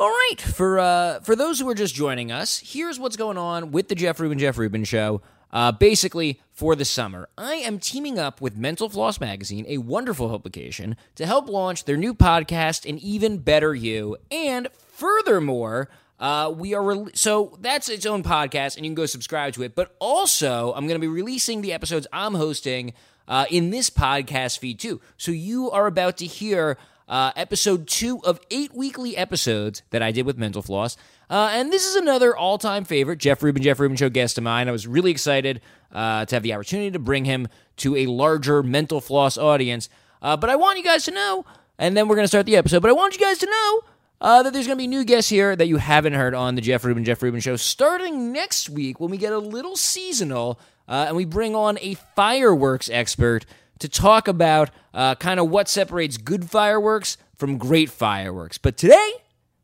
All right, for uh, for those who are just joining us, here's what's going on with the Jeff Rubin Jeff Rubin show. Uh, basically, for the summer, I am teaming up with Mental Floss Magazine, a wonderful publication, to help launch their new podcast, An Even Better You. And furthermore, uh, we are re- so that's its own podcast, and you can go subscribe to it. But also, I'm going to be releasing the episodes I'm hosting uh, in this podcast feed too. So you are about to hear uh, episode two of eight weekly episodes that I did with Mental Floss. Uh, and this is another all time favorite, Jeff Rubin, Jeff Rubin Show guest of mine. I was really excited uh, to have the opportunity to bring him to a larger Mental Floss audience. Uh, but I want you guys to know, and then we're going to start the episode, but I want you guys to know uh, that there's going to be new guests here that you haven't heard on the Jeff Rubin, Jeff Rubin Show starting next week when we get a little seasonal uh, and we bring on a fireworks expert to talk about uh, kind of what separates good fireworks from great fireworks. But today,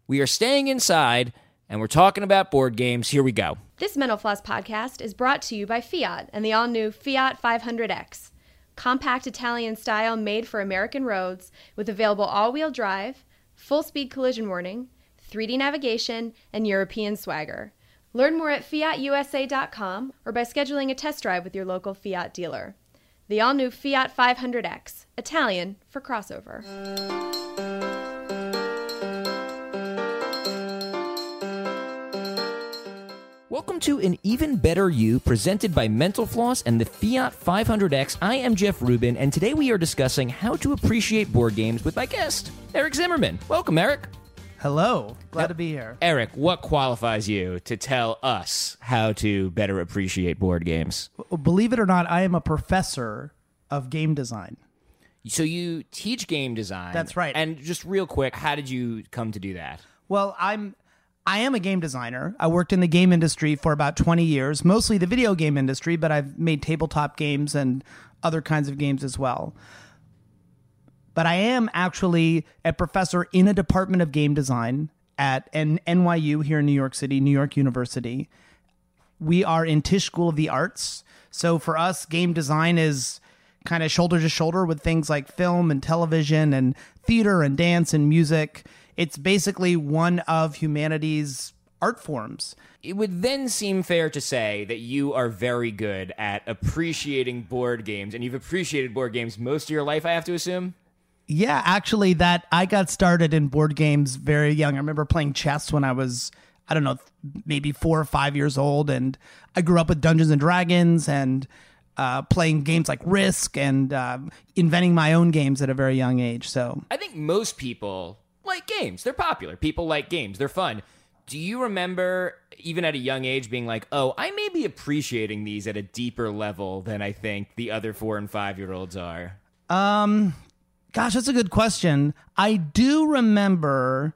we are staying inside and we're talking about board games. Here we go. This Mental Floss podcast is brought to you by Fiat and the all new Fiat 500X. Compact Italian style made for American roads with available all wheel drive, full speed collision warning, 3D navigation, and European swagger. Learn more at fiatusa.com or by scheduling a test drive with your local Fiat dealer. The all new Fiat 500X, Italian for crossover. Welcome to An Even Better You, presented by Mental Floss and the Fiat 500X. I am Jeff Rubin, and today we are discussing how to appreciate board games with my guest, Eric Zimmerman. Welcome, Eric. Hello. Glad Yep. to be here. Eric, what qualifies you to tell us how to better appreciate board games? Believe it or not, I am a professor of game design. So you teach game design. That's right. And just real quick, how did you come to do that? Well, I'm I am a game designer. I worked in the game industry for about 20 years, mostly the video game industry, but I've made tabletop games and other kinds of games as well. But I am actually a professor in a department of game design at N- NYU here in New York City, New York University. we are in Tisch School of the Arts. So for us, game design is kind of shoulder to shoulder with things like film and television and theater and dance and music. It's basically one of humanity's art forms. It would then seem fair to say that you are very good at appreciating board games, and you've appreciated board games most of your life, I have to assume. Yeah, actually, that I got started in board games very young. I remember playing chess when I was, I don't know, maybe four or five years old, and I grew up with Dungeons and Dragons and uh, playing games like Risk and uh, inventing my own games at a very young age. So I think most people like games. They're popular. People like games. They're fun. Do you remember, even at a young age, being like, oh, I may be appreciating these at a deeper level than I think the other four and five year olds are? Gosh, that's a good question. I do remember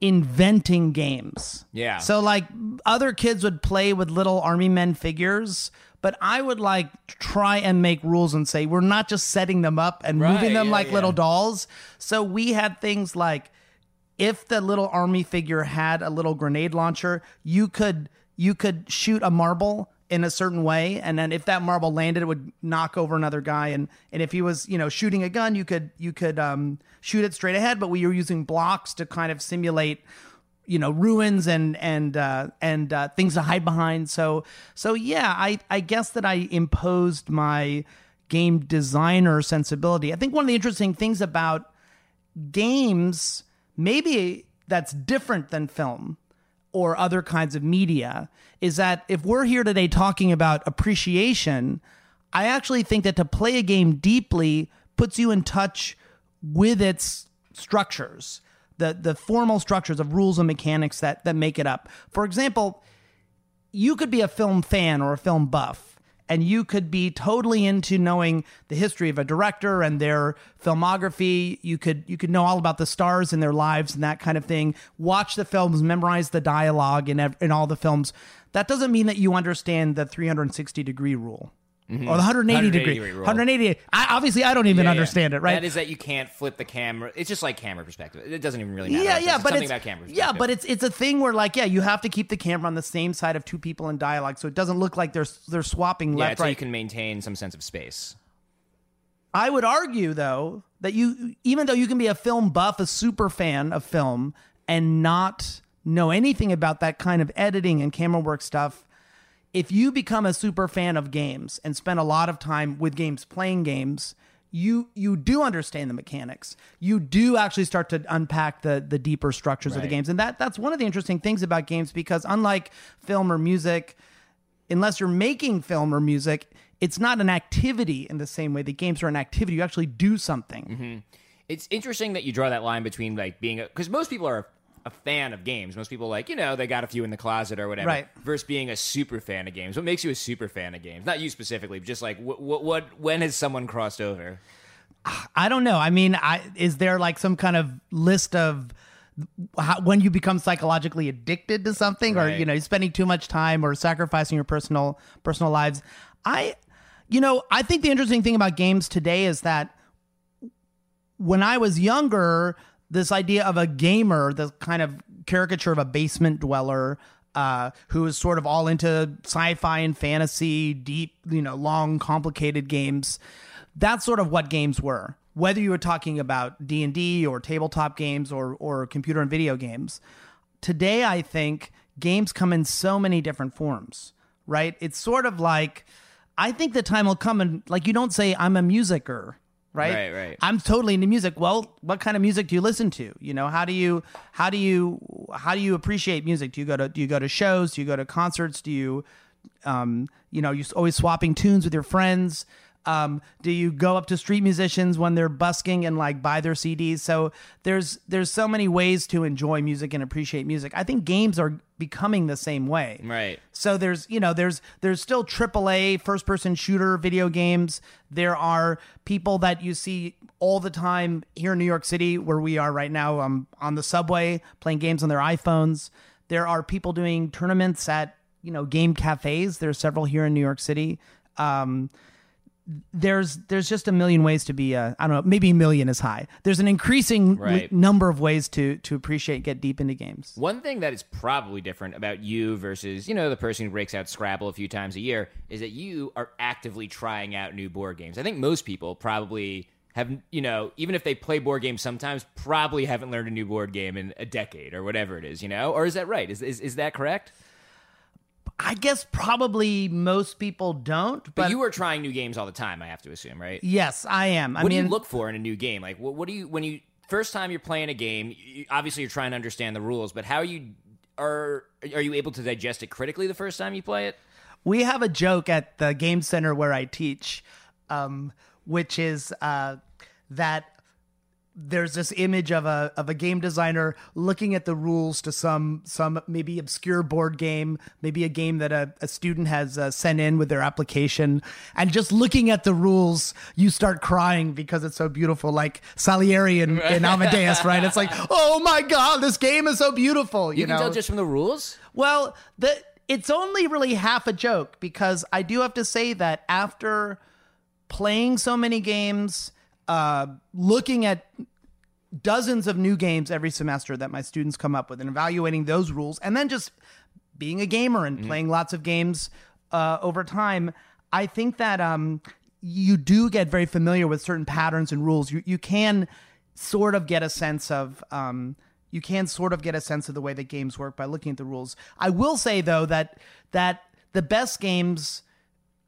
inventing games. Yeah. So like other kids would play with little army men figures, but I would like try and make rules and say we're not just setting them up and Right, moving them yeah, like yeah. little dolls. So we had things like if the little army figure had a little grenade launcher, you could you could shoot a marble in a certain way and then if that marble landed it would knock over another guy. And and if he was you know shooting a gun you could you could um shoot it straight ahead but we were using blocks to kind of simulate you know ruins and and uh and uh things to hide behind. So so yeah i i guess that i imposed my game designer sensibility. I think one of the interesting things about games maybe that's different than film or other kinds of media is that if we're here today talking about appreciation, I actually think that to play a game deeply puts you in touch with its structures, the the formal structures of rules and mechanics that that make it up. For example, you could be a film fan or a film buff and you could be totally into knowing the history of a director and their filmography. You could you could know all about the stars and their lives and that kind of thing. Watch the films memorize the dialogue in, ev- in all the films. That doesn't mean that you understand the 360 degree rule or the 180, 180 degree degree rule. 180 I, obviously i don't even Yeah, yeah. understand it right That is that you can't flip the camera. It's just like camera perspective. It doesn't even really matter. Yeah, yeah, just but something it's about camera yeah, but it's it's a thing where like yeah, you have to keep the camera on the same side of two people in dialogue, so it doesn't look like they're they're swapping yeah, left so right. you can maintain some sense of space. I would argue though that you even though you can be a film buff, a super fan of film, and not know anything about that kind of editing and camera work stuff, if you become a super fan of games and spend a lot of time with games playing games, you you do understand the mechanics. You do actually start to unpack the the deeper structures of the games. And that that's one of the interesting things about games because unlike film or music, unless you're making film or music, it's not an activity in the same way that games are an activity. You actually do something. Mm-hmm. It's interesting that you draw that line between like being a because most people are a fan of games. Most people like you know they got a few in the closet or whatever. Right. Versus being a super fan of games. What makes you a super fan of games? Not you specifically, but just like what what, what when has someone crossed over? I don't know. I mean, I, is there like some kind of list of how, when you become psychologically addicted to something, or Right. you know, spending too much time or sacrificing your personal personal lives? I, you know, I think the interesting thing about games today is that when I was younger, this idea of a gamer, the kind of caricature of a basement dweller uh, who is sort of all into sci-fi and fantasy, deep, you know, long, complicated games. That's sort of what games were. Whether you were talking about D and D or tabletop games or or computer and video games, today I think games come in so many different forms. Right? It's sort of like I think the time will come and like you don't say I'm a musicer right? Right, right. I'm totally into music. Well, what kind of music do you listen to? You know, how do you how do you how do you appreciate music? Do you go to do you go to shows? Do you go to concerts? Do you um, you know, you're always swapping tunes with your friends? Um, do you go up to street musicians when they're busking and like buy their CDs? So there's there's so many ways to enjoy music and appreciate music. I think games are becoming the same way. Right. So there's you know there's there's still AAA first person shooter video games. There are people that you see all the time here in New York City where we are right now um, on the subway playing games on their iPhones. There are people doing tournaments at you know game cafes. There's several here in New York City. Um, there's there's just a million ways to be a, I don't know maybe a million is high. There's an increasing Right. number of ways to to appreciate get deep into games. One thing that is probably different about you versus, you know, the person who breaks out Scrabble a few times a year is that you are actively trying out new board games. I think most people probably have, you know, even if they play board games sometimes, probably haven't learned a new board game in a decade or whatever it is, you know? Or is that right? Is, is, is that correct? I guess probably most people don't, but, But, you are trying new games all the time, I have to assume, right? yes, I am. I what mean, do you look for in a new game? Like, what, what do you when you first time you're playing a game? You, obviously, you're trying to understand the rules, but how you are are you able to digest it critically the first time you play it? we have a joke at the game center where I teach, um, which is uh, that there's this image of a of a game designer looking at the rules to some some maybe obscure board game, maybe a game that a, a student has uh, sent in with their application, and just looking at the rules, you start crying because it's so beautiful, like Salieri in, in Amadeus, right? It's like, oh my god, this game is so beautiful. You, You, can know, tell just from the rules. well, the it's only really half a joke because I do have to say that after playing so many games, uh, looking at dozens of new games every semester that my students come up with and evaluating those rules, and then just being a gamer and playing lots of games uh, over time, I think that um, you do get very familiar with certain patterns and rules. You you can sort of get a sense of um, you can sort of get a sense of the way that games work by looking at the rules. I will say though that that the best games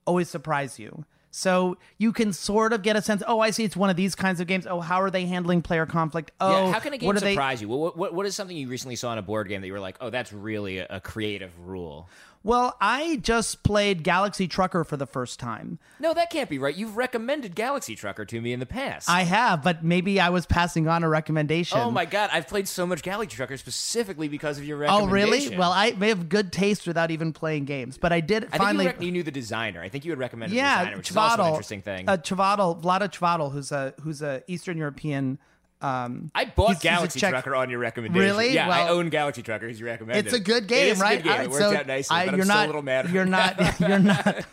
always surprise you. So you can sort of get a sense. Oh, I see. It's one of these kinds of games. Oh, how are they handling player conflict? Oh, yeah, how can a game what are they? surprise you? What, what, what is something you recently saw in a board game that you were like, oh, that's really a creative rule? Well, I just played Galaxy Trucker for the first time. No, that can't be right. You've recommended Galaxy Trucker to me in the past. I have, but maybe I was passing on a recommendation. oh my god, I've played so much Galaxy Trucker specifically because of your recommendation. Oh, recommendation. really? Well, I may have good taste without even playing games, but I did I think finally. you, rec- you knew the designer. I think you had recommended the yeah, designer, which is also an interesting thing. Uh, Chvátil, Vlaada Chvátil, who's a who's a Eastern European. Um, I bought he's- he's Galaxy Czech- Trucker on your recommendation. Really? Yeah, I own Galaxy Trucker you recommended. it's a good It game, right? good game. It worked so out nicely, I- but I'm you're still not, a little mad. You're not. You're not.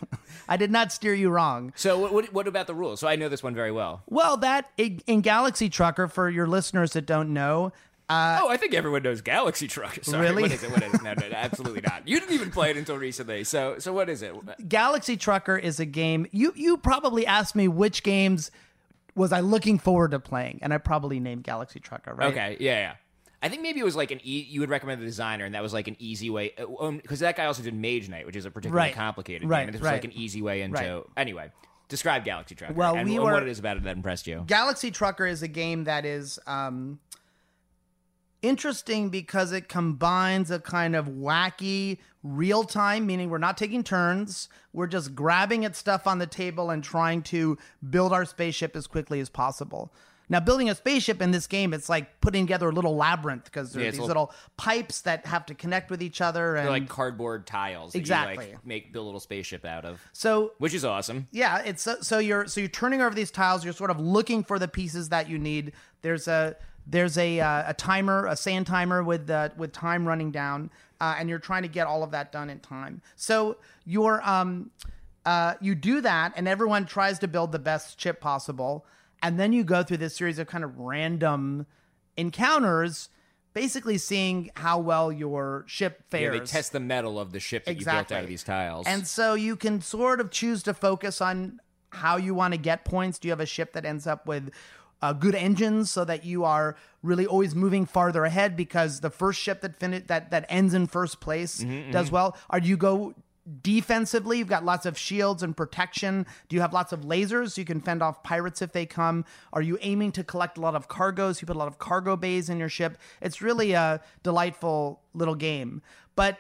I did not steer you wrong. So what, what, what about the rules? So I know this one very well. Well, that in in Galaxy Trucker, for your listeners that don't know, uh, oh, I think everyone knows Galaxy Trucker. Sorry, Really? What is it? What is it? No, no, no, absolutely not. You didn't even play it until recently. So, so what is it? Galaxy Trucker is a game. You you probably asked me which games was I looking forward to playing, and I probably named Galaxy Trucker, right? Okay, yeah, yeah. I think maybe it was like an e- you would recommend the designer, and that was like an easy way because that guy also did Mage Knight, which is a particularly Right. complicated Right, game, and this was right. like an easy way into. Right. Anyway, describe Galaxy Trucker. Well, and, we and were- what it is about it that impressed you. Galaxy Trucker is a game that is um, interesting because it combines a kind of wacky real time, meaning we're not taking turns. We're just grabbing at stuff on the table and trying to build our spaceship as quickly as possible. Now, building a spaceship in this game, it's like putting together a little labyrinth because there's Yeah, these little- little pipes that have to connect with each other. And They're like cardboard tiles that you Exactly. like make build a little spaceship out of, so which is awesome. yeah it's so, so you're so you're turning over these tiles you're sort of looking for the pieces that you need there's a there's a uh, a timer a sand timer with uh, with time running down uh, and you're trying to get all of that done in time so you're um uh, you do that and everyone tries to build the best chip possible and then you go through this series of kind of random encounters basically seeing how well your ship fares. Yeah, they test the metal of the ship that you built out of these tiles. and so you can sort of choose to focus on how you want to get points. Do you have a ship that ends up with uh, good engines so that you are really always moving farther ahead because the first ship that fin- that that ends in first place Mm-hmm, does well? Or do you go defensively? You've got lots of shields and protection. Do you have lots of lasers so you can fend off pirates if they come? Are you aiming to collect a lot of cargoes? You put a lot of cargo bays in your ship. It's really a delightful little game. But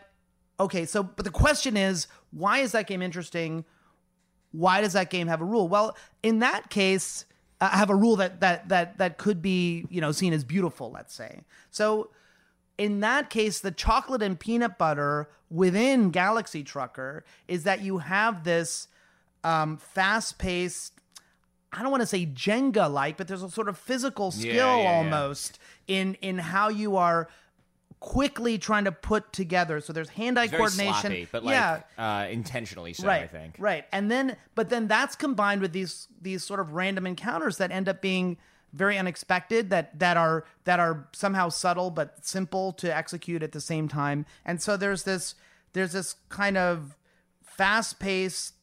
okay, so but the question is, why is that game interesting? Why does that game have a rule? Well, in that case, uh, have a rule that that that that could be you know seen as beautiful. Let's say so. In that case, the chocolate and peanut butter within Galaxy Trucker is that you have this um, fast-paced. I don't want to say Jenga like, but there's a sort of physical skill yeah, yeah. almost in in how you are quickly trying to put together. So there's hand-eye Very coordination, sloppy, but like yeah, uh, intentionally so. right, I think. right. And then, but then that's combined with these these sort of random encounters that end up being very unexpected that that are that are somehow subtle but simple to execute at the same time. And so there's this there's this kind of fast-paced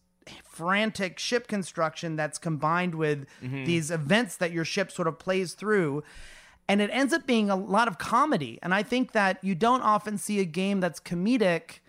frantic ship construction that's combined with these events that your ship sort of plays through and it ends up being a lot of comedy and i think that you don't often see a game that's comedic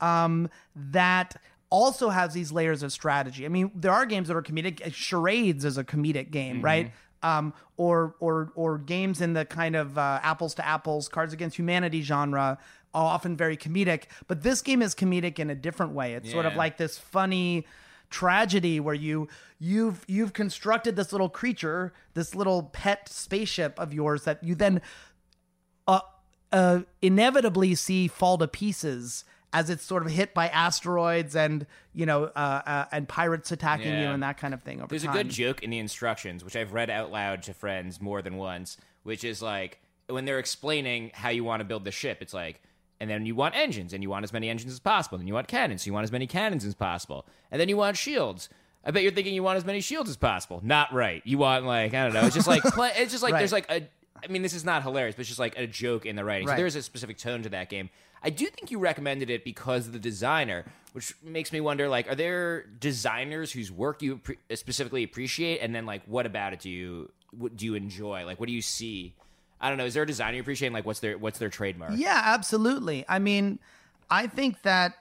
um, that also has these layers of strategy. I mean, there are games that are comedic. Charades is a comedic game, right? Um, or or or games in the kind of uh, apples to apples, Cards Against Humanity genre are often very comedic. But this game is comedic in a different way. It's sort of like this funny tragedy where you you've you've constructed this little creature, this little pet spaceship of yours that you then uh, uh, inevitably see fall to pieces as it's sort of hit by asteroids and you know uh, uh, and pirates attacking you and that kind of thing over There's time. a good joke in the instructions, which I've read out loud to friends more than once, which is like when they're explaining how you want to build the ship, it's like, and then you want engines, and you want as many engines as possible. Then you want cannons, so you want as many cannons as possible. And then you want shields. I bet you're thinking you want as many shields as possible. Not right. You want like I don't know. It's just like it's just like Right. there's like a. I mean, this is not hilarious, but it's just like a joke in the writing. So there's a specific tone to that game. I do think you recommended it because of the designer, which makes me wonder: like, are there designers whose work you pre- specifically appreciate, and then like, what about it do you what do you enjoy? Like, what do you see? I don't know. Is there a designer you appreciate? Like, what's their what's their trademark? Yeah, absolutely. I mean, I think that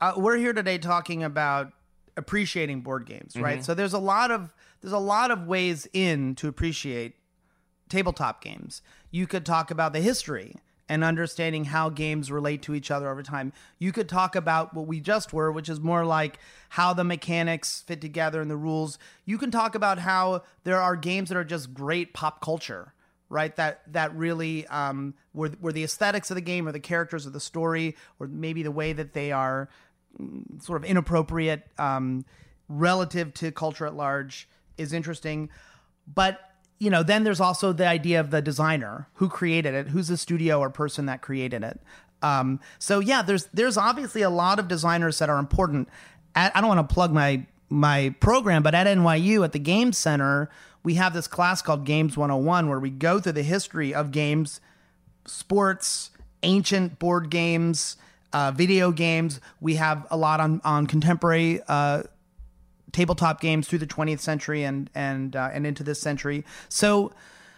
uh, we're here today talking about appreciating board games, right? So there's a lot of there's a lot of ways in to appreciate tabletop games. You could talk about the history and understanding how games relate to each other over time. You could talk about what we just were, which is more like how the mechanics fit together and the rules. You can talk about how there are games that are just great pop culture, right? That that really um, were were the aesthetics of the game or the characters of the story or maybe the way that they are mm, sort of inappropriate um, relative to culture at large is interesting. But you know, then there's also the idea of the designer who created it, who's the studio or person that created it. Um, so yeah, there's there's obviously a lot of designers that are important. At, I don't want to plug my my program, but at NYU at the Game Center, we have this class called Games 101 where we go through the history of games, sports, ancient board games, uh, video games. We have a lot on on contemporary uh, tabletop games through the 20th century and and uh, and into this century. So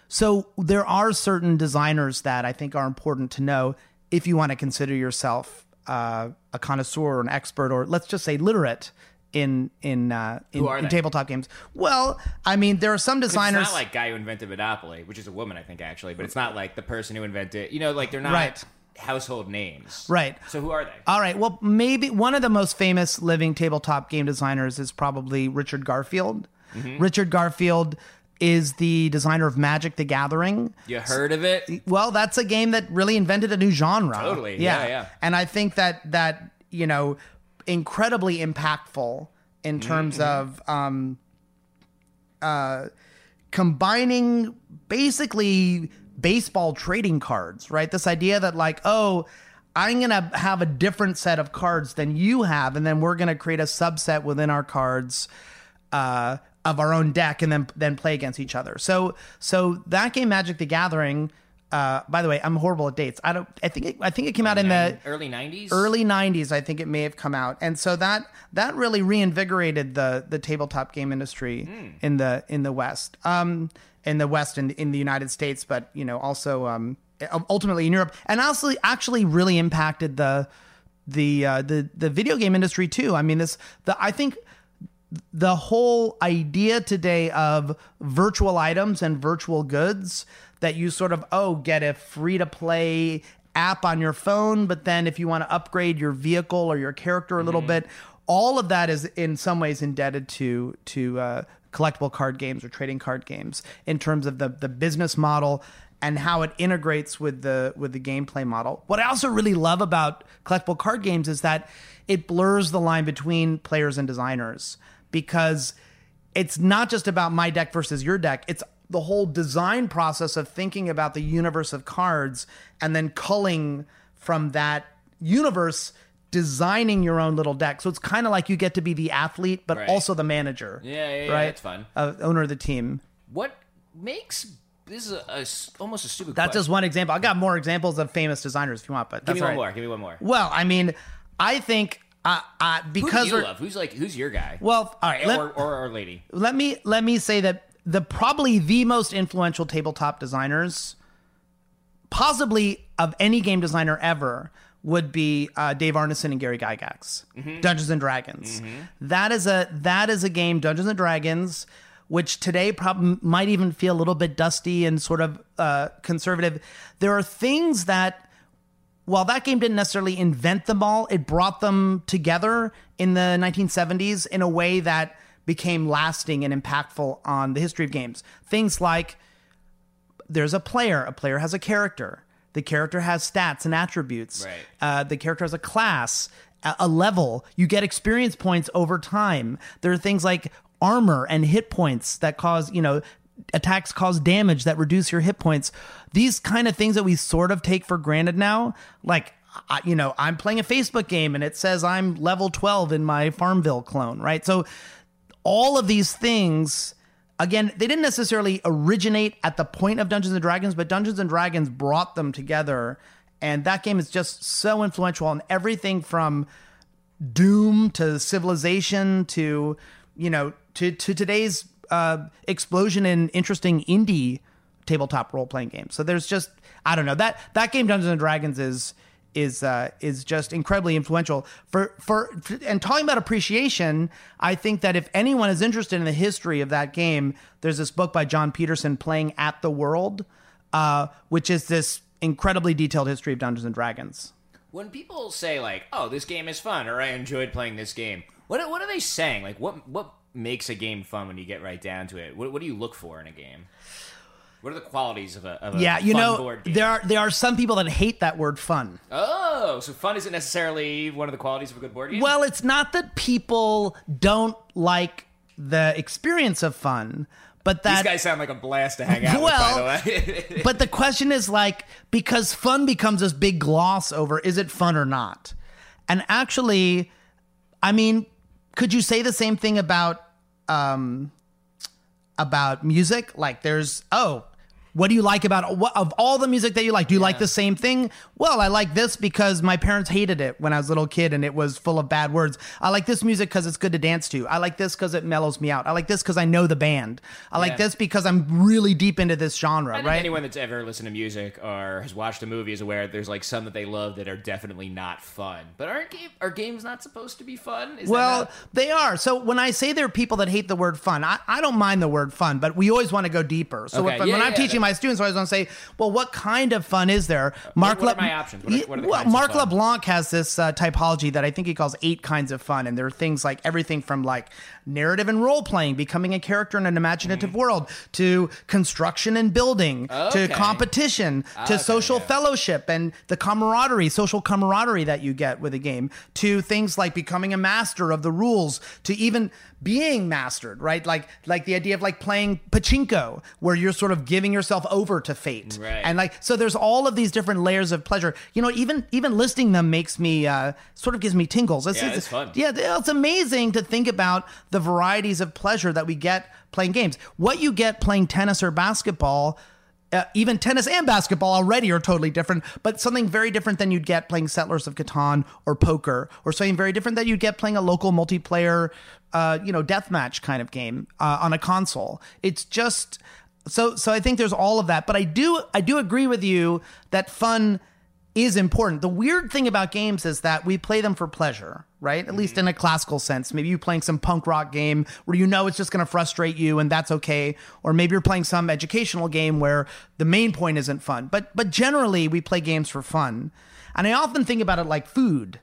So there are certain designers that I think are important to know if you want to consider yourself uh, a connoisseur or an expert, or let's just say literate in in uh, in, in tabletop games. Well, I mean, there are some designers. It's not like guy who invented Monopoly, which is a woman, I think, actually, but it's not like the person who invented. You know, like they're not Right. household names. Right. So who are they? All right. Well, maybe one of the most famous living tabletop game designers is probably Richard Garfield. Mm-hmm. Richard Garfield is the designer of Magic: The Gathering. you heard of it? Well, that's a game that really invented a new genre. Totally. Yeah, yeah. And I think that that you know, incredibly impactful in terms Mm-hmm. of um, uh, combining basically baseball trading cards, right? This idea that like, oh, I'm gonna have a different set of cards than you have, and then we're gonna create a subset within our cards uh, of our own deck, and then then play against each other. So so that game, Magic: The Gathering. Uh, by the way, I'm horrible at dates. I don't. I think it, I think it came out in the early '90s. early 90s i think it may have come out and so that that really reinvigorated the the tabletop game industry in the in the west um in the west and in the united states but you know also um ultimately in europe and also actually really impacted the the uh, the the video game industry too i mean this the i think the whole idea today of virtual items and virtual goods that you sort of oh get a free to play app on your phone but then if you want to upgrade your vehicle or your character a little bit all of that is in some ways indebted to to uh, collectible card games or trading card games in terms of the the business model and how it integrates with the with the gameplay model. What I also really love about collectible card games is that it blurs the line between players and designers because it's not just about my deck versus your deck. It's the whole design process of thinking about the universe of cards and then culling from that universe designing your own little deck. So it's kind of like you get to be the athlete but Right. also the manager. Yeah, yeah, yeah, right? that's fun. Uh, owner of the team. What makes this is a, a almost a stupid. That's question. just one example. I got more examples of famous designers if you want, but Give me one right. more. Give me one more. Well, I mean, I think uh, uh, Who because do you love? Who's like who's your guy? well, all right. Let, or, or or lady. let me let me say that the probably the most influential tabletop designers, possibly of any game designer ever, would be uh, Dave Arneson and Gary Gygax. Dungeons and Dragons. That is a that is a game, Dungeons and Dragons, which today probably might even feel a little bit dusty and sort of uh, conservative. There are things that while that game didn't necessarily invent them all, it brought them together in the 1970s in a way that became lasting and impactful on the history of games. Things like there's a player, a player has a character. The character has stats and attributes. Right. Uh, the character has a class, a, a level. You get experience points over time. There are things like armor and hit points that cause, you know, attacks cause damage that reduce your hit points. These kind of things that we sort of take for granted now, like I, you know, I'm playing a Facebook game and it says I'm level 12 in my Farmville clone, right? So all of these things again they didn't necessarily originate at the point of dungeons and dragons but dungeons and dragons brought them together and that game is just so influential on everything from doom to civilization to you know to to today's uh, explosion in interesting indie tabletop role playing games. So there's just I don't know that that game Dungeons and Dragons is is uh, is just incredibly influential for for and talking about appreciation. I think that if anyone is interested in the history of that game, there's this book by Jon Peterson, Playing at the World, uh, which is this incredibly detailed history of Dungeons and Dragons. When people say like, "Oh, this game is fun," or "I enjoyed playing this game," what what are they saying? Like, what what makes a game fun when you get right down to it? What what do you look for in a game? What are the qualities of a, of a Yeah, you know board game? there are there are some people that hate that word fun. Oh, so fun isn't necessarily one of the qualities of a good board game. Well, it's not that people don't like the experience of fun, but that these guys sound like a blast to hang out Well, with. By the way, but the question is like because fun becomes this big gloss over is it fun or not? And actually, I mean, could you say the same thing about um about music? Like there's oh, what do you like about what of all the music that you like? Do you like the same thing? Well, I like this because my parents hated it when I was a little kid and it was full of bad words. I like this music because it's good to dance to. I like this because it mellows me out. I like this because I know the band. I like this because I'm really deep into this genre, right? anyone that's ever listened to music or has watched a movie is aware there's like some that they love that are definitely not fun. But aren't game, are games not supposed to be fun? Is that Well, not- they are. So when I say there are people that hate the word fun, I, I don't mind the word fun, but we always want to go deeper. So Okay, if, yeah, when I'm yeah, teaching my students, always want to say, well, what kind of fun is there? Marc what are Le- my options? What are- what are well, Marc? LeBlanc has this uh, typology that I think he calls eight kinds of fun, and there are things like everything from like narrative and role playing, becoming a character in an imaginative world, to construction and building, Mm-hmm. Okay. to competition, to Okay, social yeah. fellowship and the camaraderie, social camaraderie that you get with a game, to things like becoming a master of the rules, to even being mastered, right? Like like the idea of like playing pachinko, where you're sort of giving yourself over to fate, Right. and like so there's all of these different layers of pleasure. You know, even even listing them makes me uh, sort of gives me tingles. It's, Yeah, it's, it's fun. Yeah, it's amazing to think about the varieties of pleasure that we get playing games. What you get playing tennis or basketball. Uh, even tennis and basketball already are totally different, but something very different than you'd get playing Settlers of Catan or poker, or something very different that you'd get playing a local multiplayer, uh, you know, deathmatch kind of game uh, on a console. It's just so. So I think there's all of that, but I do I do agree with you that fun is important. The weird thing about games is that we play them for pleasure, right? At least mm-hmm. in a classical sense. Maybe you're playing some punk rock game where you know it's just going to frustrate you and that's okay, or maybe you're playing some educational game where the main point isn't fun. But but generally we play games for fun. And I often think about it like food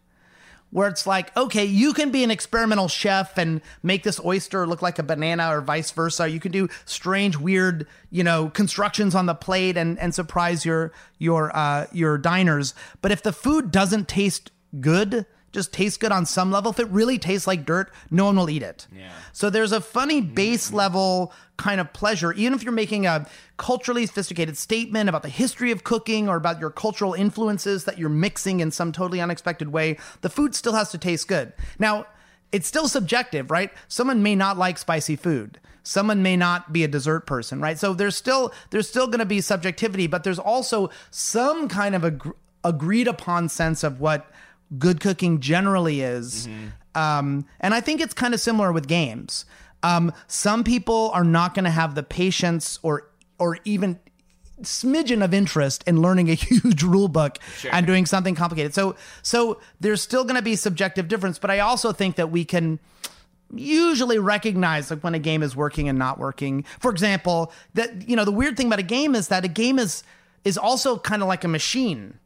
where it's like, okay, you can be an experimental chef and make this oyster look like a banana or vice versa. You can do strange, weird, you know, constructions on the plate and, and surprise your your uh, your diners. But if the food doesn't taste good, just tastes good on some level, if it really tastes like dirt, no one will eat it. Yeah. So there's a funny base mm-hmm. level kind of pleasure, even if you're making a culturally sophisticated statement about the history of cooking or about your cultural influences that you're mixing in some totally unexpected way, the food still has to taste good. Now, it's still subjective, right? Someone may not like spicy food. Someone may not be a dessert person, right? So there's still there's still going to be subjectivity, but there's also some kind of ag- agreed upon sense of what good cooking generally is. Um, and I think it's kind of similar with games. Um, some people are not going to have the patience or or even smidgen of interest in learning a huge rule book and doing something complicated. So so there's still going to be subjective difference, but I also think that we can usually recognize like when a game is working and not working. For example, that you know the weird thing about a game is that a game is is also kind of like a machine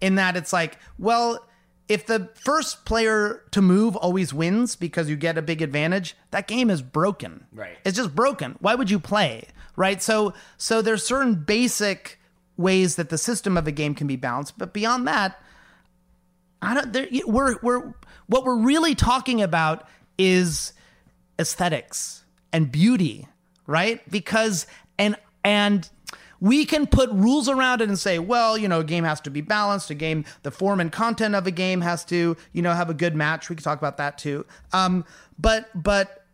in that it's like, well, if the first player to move always wins because you get a big advantage, that game is broken. Right. It's just broken. Why would you play? Right? So so there's certain basic ways that the system of a game can be balanced, but beyond that, I don't. There, we're we're what we're really talking about is aesthetics and beauty, right? Because and and we can put rules around it and say, well, you know, a game has to be balanced. A game, the form and content of a game has to, you know, have a good match. We can talk about that too. Um, but but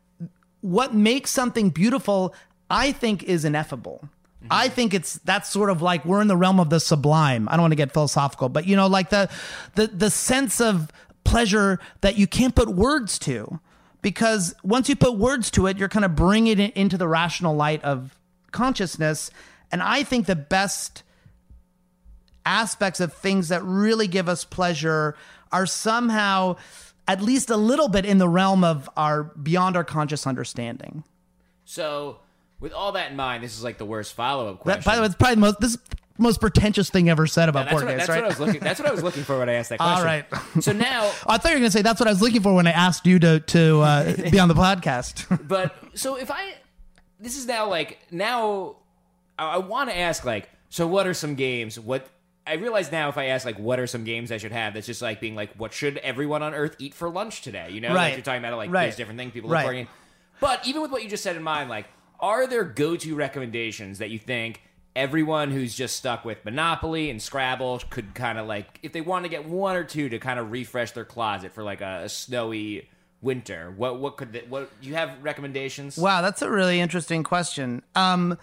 what makes something beautiful, I think, is ineffable. I think it's that's sort of like we're in the realm of the sublime. I don't want to get philosophical, but you know, like the the the sense of pleasure that you can't put words to, because once you put words to it, you're kind of bringing it into the rational light of consciousness. And I think the best aspects of things that really give us pleasure are somehow at least a little bit in the realm of our beyond our conscious understanding. So, with all that in mind, this is like the worst follow up question. That, by the way, it's probably the most this most pretentious thing ever said about that's, board games, that's right? what I was looking. That's what I was looking for when I asked that question. All right. So now, I thought you were going to say that's what I was looking for when I asked you to to uh, be on the podcast. but so if I, this is now like now, I, I want to ask like, so what are some games? What I realize now, if I ask like, what are some games I should have? That's just like being like, what should everyone on Earth eat for lunch today? You know, Right. like you're talking about like Right. there's different things people Right. look for. But even with what you just said in mind, like, are there go-to recommendations that you think? Everyone who's just stuck with Monopoly and Scrabble could kind of like, if they want to get one or two to kind of refresh their closet for like a, a snowy winter, what what could they, what do you have recommendations? Wow, that's a really interesting question. Um,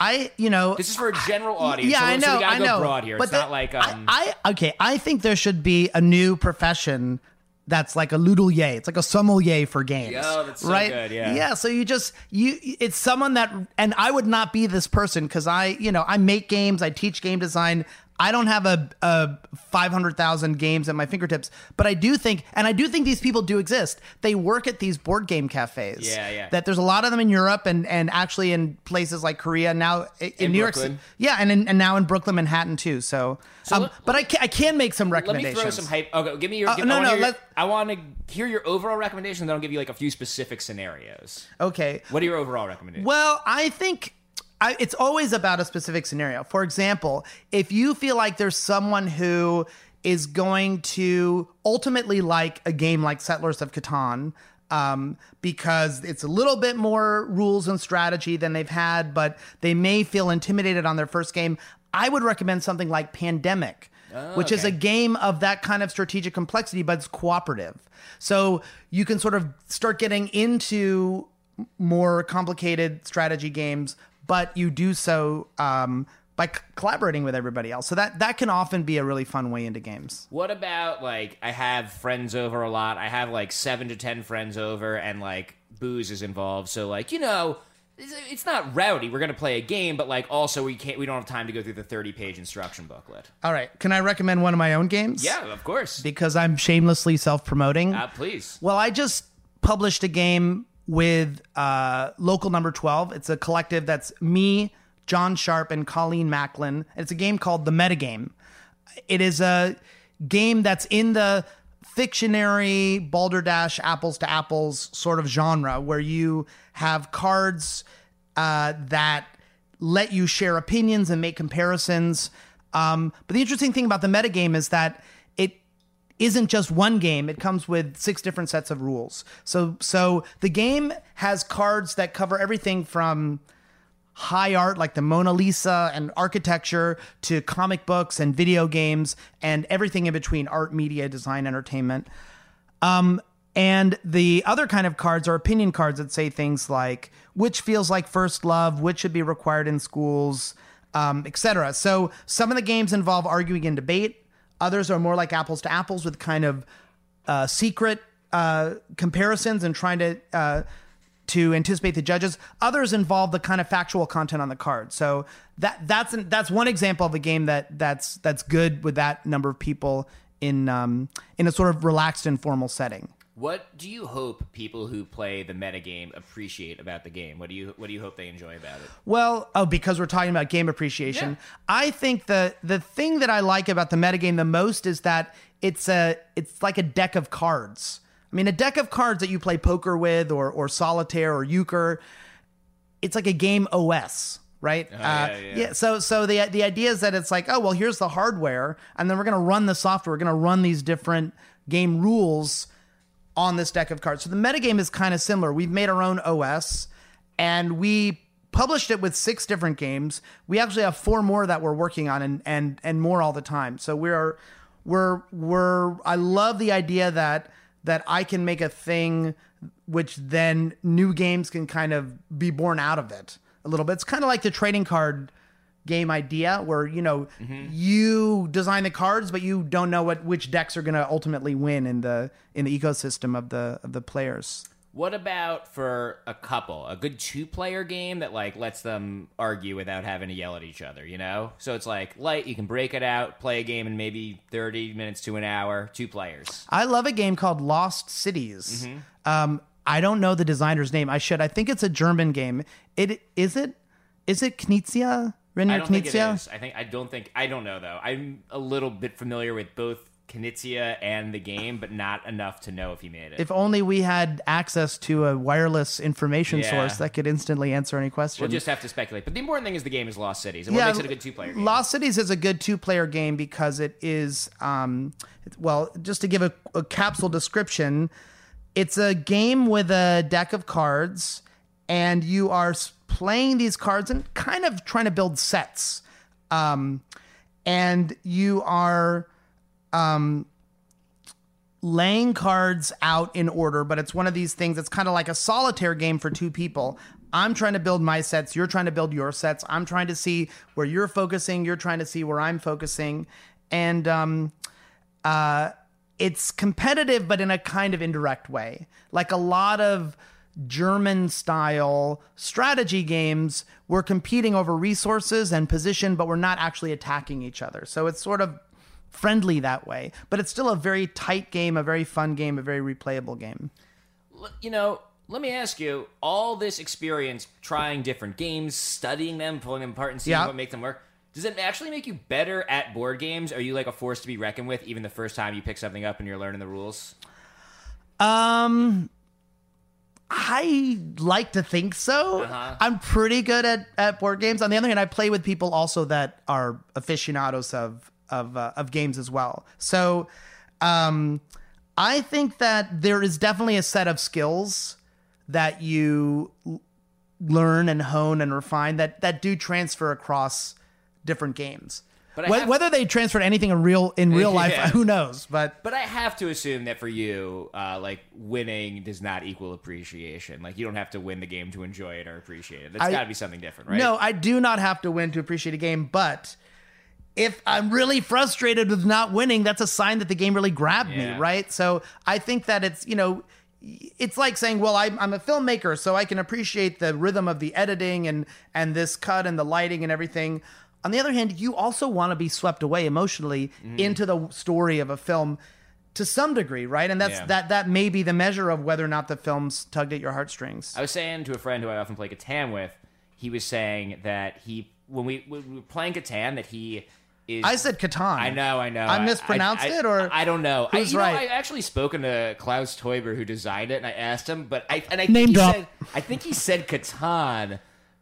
I, you know, This is for a general audience. yeah, so, I know, So we gotta I go know. broad here. But it's the- not like um, I, I okay. I think there should be a new profession that's like a ludelier. It's like a sommelier for games. Yo, that's so right? good, yeah. Yeah. So you just you. It's someone that, and I would not be this person because I, you know, I make games. I teach game design. I don't have a, a 500,000 games at my fingertips, but I do think, and I do think these people do exist. They work at these board game cafes. Yeah, yeah. That there's a lot of them in Europe and, and actually in places like Korea now in, In New York Brooklyn. City. Yeah, and in, and now in Brooklyn, Manhattan too. So, um, let- but I can, I can make some recommendations. let me throw some hype. Okay, give me your. Uh, give, no, I no, your- I want to hear your overall recommendation. Then I'll give you like a few specific scenarios. Okay. What are your overall recommendations? Well, I think I, it's always about a specific scenario. For example, if you feel like there's someone who is going to ultimately like a game like Settlers of Catan, um, because it's a little bit more rules and strategy than they've had, but they may feel intimidated on their first game, I would recommend something like Pandemic. Which is a game of that kind of strategic complexity, but it's cooperative. So you can sort of start getting into more complicated strategy games, but you do so um, by c- collaborating with everybody else. So that that can often be a really fun way into games. What about like I have friends over a lot. I have like seven to ten friends over, and like booze is involved. So like you know, it's, it's not rowdy. We're gonna play a game, but like also we can't. We don't have time to go through the thirty page instruction booklet. All right, can I recommend one of my own games? Yeah, of course. because I'm shamelessly self-promoting. Uh, please. Well, I just published a game with uh, Local Number 12. It's a collective that's me, John Sharp, and Colleen Macklin. It's a game called The Metagame. It is a game that's in the fictionary balderdash apples to apples sort of genre where you have cards uh, that let you share opinions and make comparisons. Um, but the interesting thing about the metagame is that isn't just one game. It comes with six different sets of rules. So so the game has cards that cover everything from high art like the Mona Lisa and architecture to comic books and video games and everything in between art, media, design, entertainment. Um, and the other kind of cards are opinion cards that say things like which feels like first love, which should be required in schools, um, etc. So some of the games involve arguing and debate. Others are more like apples to apples with kind of uh, secret uh, comparisons and trying to uh, to anticipate the judges. Others involve the kind of factual content on the card. So that that's an, that's one example of a game that that's that's good with that number of people in um, in a sort of relaxed, informal setting. What do you hope people who play the metagame appreciate about the game? What do you What do you hope they enjoy about it? Well, oh, because we're talking about game appreciation, Yeah. I think the the thing that I like about the metagame the most is that it's a it's like a deck of cards. I mean, a deck of cards that you play poker with, or or solitaire, or euchre. It's like a game OS, right? Uh, yeah, yeah. So so the the idea is that it's like, oh well, here's the hardware, and then we're gonna run the software. We're gonna run these different game rules on this deck of cards. So the metagame is kind of similar. We've made our own OS and we published it with six different games. We actually have four more that we're working on and and and more all the time. So we're we're we're I love the idea that that I can make a thing which then new games can kind of be born out of it a little bit. It's kind of like the trading card game idea where you know you design the cards but you don't know what which decks are going to ultimately win in the in the ecosystem of the of the players. What about for a couple, a good two player game that like lets them argue without having to yell at each other, you know? So it's like light, you can break it out, play a game in maybe 30 minutes to an hour, two players. i love a game called lost cities. Um i don't know the designer's name. I should i think it's a german game. It is it is it knizia I think Knizia? I think I don't think I don't know though. I'm a little bit familiar with both Knizia and the game, but not enough to know if he made it. if only we had access to a wireless information Yeah. source that could instantly answer any question we'll just have to speculate. But the important thing is the game is Lost Cities. And what makes it a good two player game? Lost Cities is a good two player game because it is, um, well, just to give a, a capsule description, it's a game with a deck of cards, and you are s- playing these cards and kind of trying to build sets. Um, and you are laying cards out in order, but it's one of these things that's kind of like a solitaire game for two people. I'm trying to build my sets, you're trying to build your sets. I'm trying to see where you're focusing, you're trying to see where I'm focusing. And um, uh, it's competitive, but in a kind of indirect way. Like a lot of German style strategy games, we're competing over resources and position, but we're not actually attacking each other. So it's sort of friendly that way, but it's still a very tight game, a very fun game, a very replayable game. You know, let me ask you: all this experience trying different games, studying them, pulling them apart, and seeing Yeah. what makes them work. Does it actually make you better at board games? Are you like a force to be reckoned with, even the first time you pick something up and you're learning the rules? Um, I like to think so. Uh-huh. I'm pretty good at, at board games. On the other hand, I play with people also that are aficionados of of uh, of games as well. So, um, I think that there is definitely a set of skills that you learn and hone and refine that that do transfer across different games. But I Wh- have- Whether they transferred anything in real in real life, Yeah. who knows? But But I have to assume that for you, uh, like winning does not equal appreciation. Like you don't have to win the game to enjoy it or appreciate it. That's got to be something different, right? No, I do not have to win to appreciate a game, but if I'm really frustrated with not winning, that's a sign that the game really grabbed Yeah. me, right? So I think that it's, you know, it's like saying, well, I'm, I'm a filmmaker, so I can appreciate the rhythm of the editing and and this cut and the lighting and everything. On the other hand, you also want to be swept away emotionally Mm-hmm. into the story of a film to some degree, right? And that's Yeah. that that may be the measure of whether or not the film's tugged at your heartstrings. I was saying to a friend who I often play Catan with, he was saying that he when we, when we were playing Catan that he is. I said Catan. I know, I know. I mispronounced I- it, or I don't know. I, who's you know, right? I actually spoken to Klaus Teuber who designed it, and I asked him, but I and I Name think he drop. said I think he said Catan,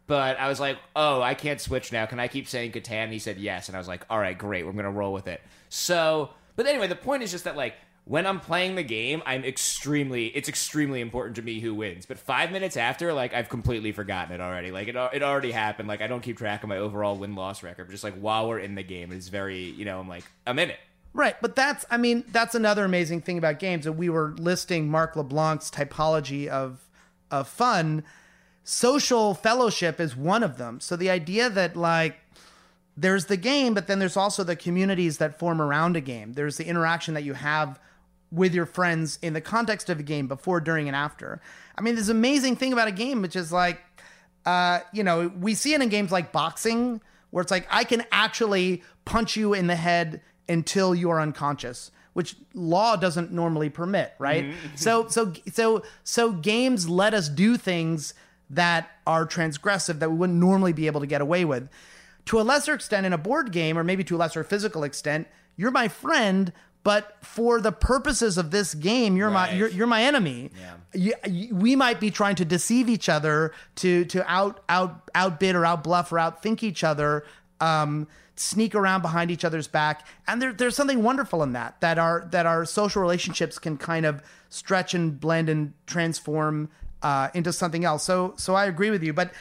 but I was like, oh, I can't switch now. Can I keep saying Catan? And he said yes, and I was like, all right, great, we're gonna roll with it. So, but anyway, the point is just that like. When I'm playing the game, I'm extremely. It's extremely important to me who wins. But five minutes after, like I've completely forgotten it already. Like it it already happened. Like I don't keep track of my overall win loss record. But just like while we're in the game, it's very. You know, I'm like I'm in it. Right, but that's I mean that's another amazing thing about games. And we were listing Marc LeBlanc's typology of of fun. Social fellowship is one of them. So the idea that like there's the game, but then there's also the communities that form around a game. There's the interaction that you have with your friends in the context of a game before, during, and after. I mean, this amazing thing about a game, which is like, uh, you know, we see it in games like boxing, where it's like I can actually punch you in the head until you are unconscious, which law doesn't normally permit, right? So, so, so, so games let us do things that are transgressive that we wouldn't normally be able to get away with. To a lesser extent, in a board game, or maybe to a lesser physical extent, you're my friend, but for the purposes of this game, you're my you're, you're my enemy. Yeah. You- we might be trying to deceive each other to to out out outbid or outbluff or outthink each other. Um, sneak around behind each other's back, and there, there's something wonderful in that. That our that our social relationships can kind of stretch and blend and transform uh, into something else. So so I agree with you, but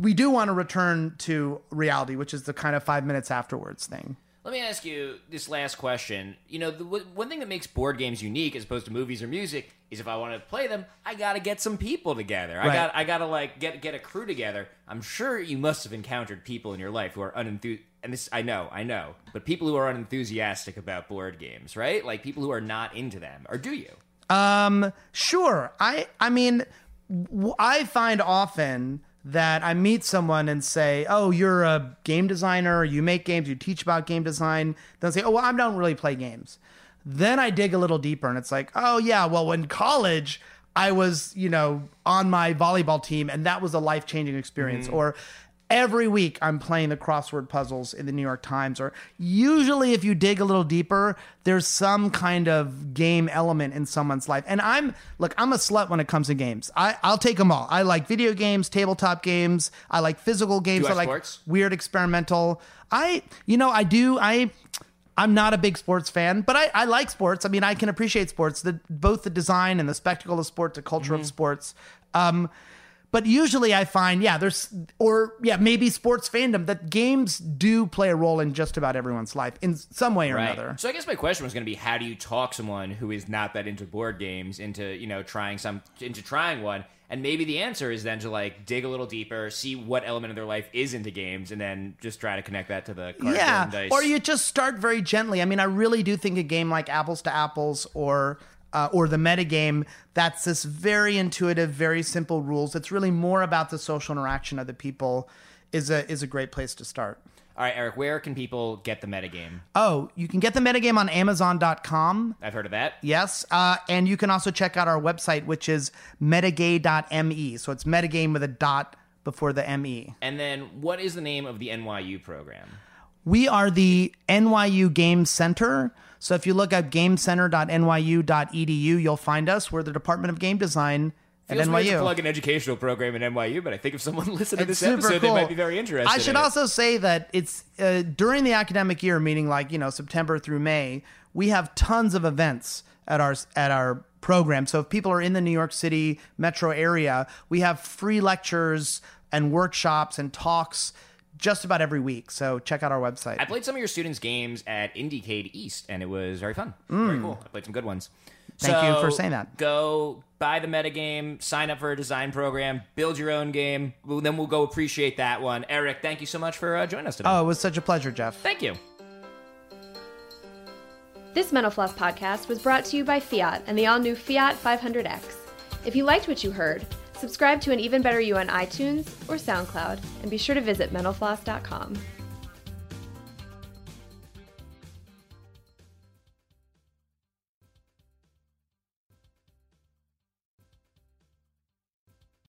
we do want to return to reality, which is the kind of five minutes afterwards thing. Let me ask you this last question. You know, the w- one thing that makes board games unique as opposed to movies or music is if I want to play them, I got to get some people together. I got I got to like get get a crew together. I'm sure you must have encountered people in your life who are unenthused and this I know, I know. But people who are unenthusiastic about board games, right? Like people who are not into them. Or do you? Um, sure. I I mean, I find often that I meet someone and say, "Oh, you're a game designer. You make games. You teach about game design." Then say, "Oh, well, I don't really play games." Then I dig a little deeper, and it's like, "Oh yeah, well, in college." I was, you know, on my volleyball team, and that was a life changing experience. Mm-hmm. Or every week I'm playing the crossword puzzles in the New York Times. Or usually, if you dig a little deeper, there's some kind of game element in someone's life. And I'm, look, I'm a slut when it comes to games. I, I'll take them all. I like video games, tabletop games. I like physical games. I like like sports? weird experimental. I, you know, I do. I, I'm not a big sports fan, but I, I like sports. I mean, I can appreciate sports, the, both the design and the spectacle of sports, the culture Mm-hmm. of sports. Um, but usually I find, yeah, there's, or yeah, maybe sports fandom that games do play a role in just about everyone's life in some way or another. So I guess my question was going to be, how do you talk someone who is not that into board games into you know trying some into trying one? And maybe the answer is then to like dig a little deeper, see what element of their life is into games, and then just try to connect that to the card yeah, and dice. or you just start very gently. I mean, I really do think a game like Apples to Apples or uh, or the metagame that's this very intuitive, very simple rules. It's really more about the social interaction of the people. Is a is a great place to start. All right, Eric, where can people get the metagame? Oh, you can get the metagame on Amazon.com. I've heard of that. Yes, uh, and you can also check out our website, which is metagame.me. So it's metagame with a dot before the me. And then, what is the name of the NYU program? We are the NYU Game Center. So if you look up gamecenter.nyu.edu, you'll find us. We're the Department of Game Design at Feels weird to NYU. plug an educational program at NYU, but I think if someone listened to this episode, cool. they might be very interested. I should in it. also say that it's uh, during the academic year, meaning like you know September through May, we have tons of events at our at our program. So if people are in the New York City metro area, we have free lectures and workshops and talks just about every week. So check out our website. I played some of your students' games at IndieCade East, and it was very fun. Very cool. I played some good ones. Mm. Thank you for saying that. Go buy the metagame, sign up for a design program, build your own game. Well, then we'll go appreciate that one. Eric, thank you so much for uh, joining us today. oh, it was such a pleasure, Jeff. Thank you. This Mental Floss podcast was brought to you by Fiat and the all new Fiat 500X. If you liked what you heard, subscribe to an Even Better You on iTunes or SoundCloud, and be sure to visit mentalfloss.com.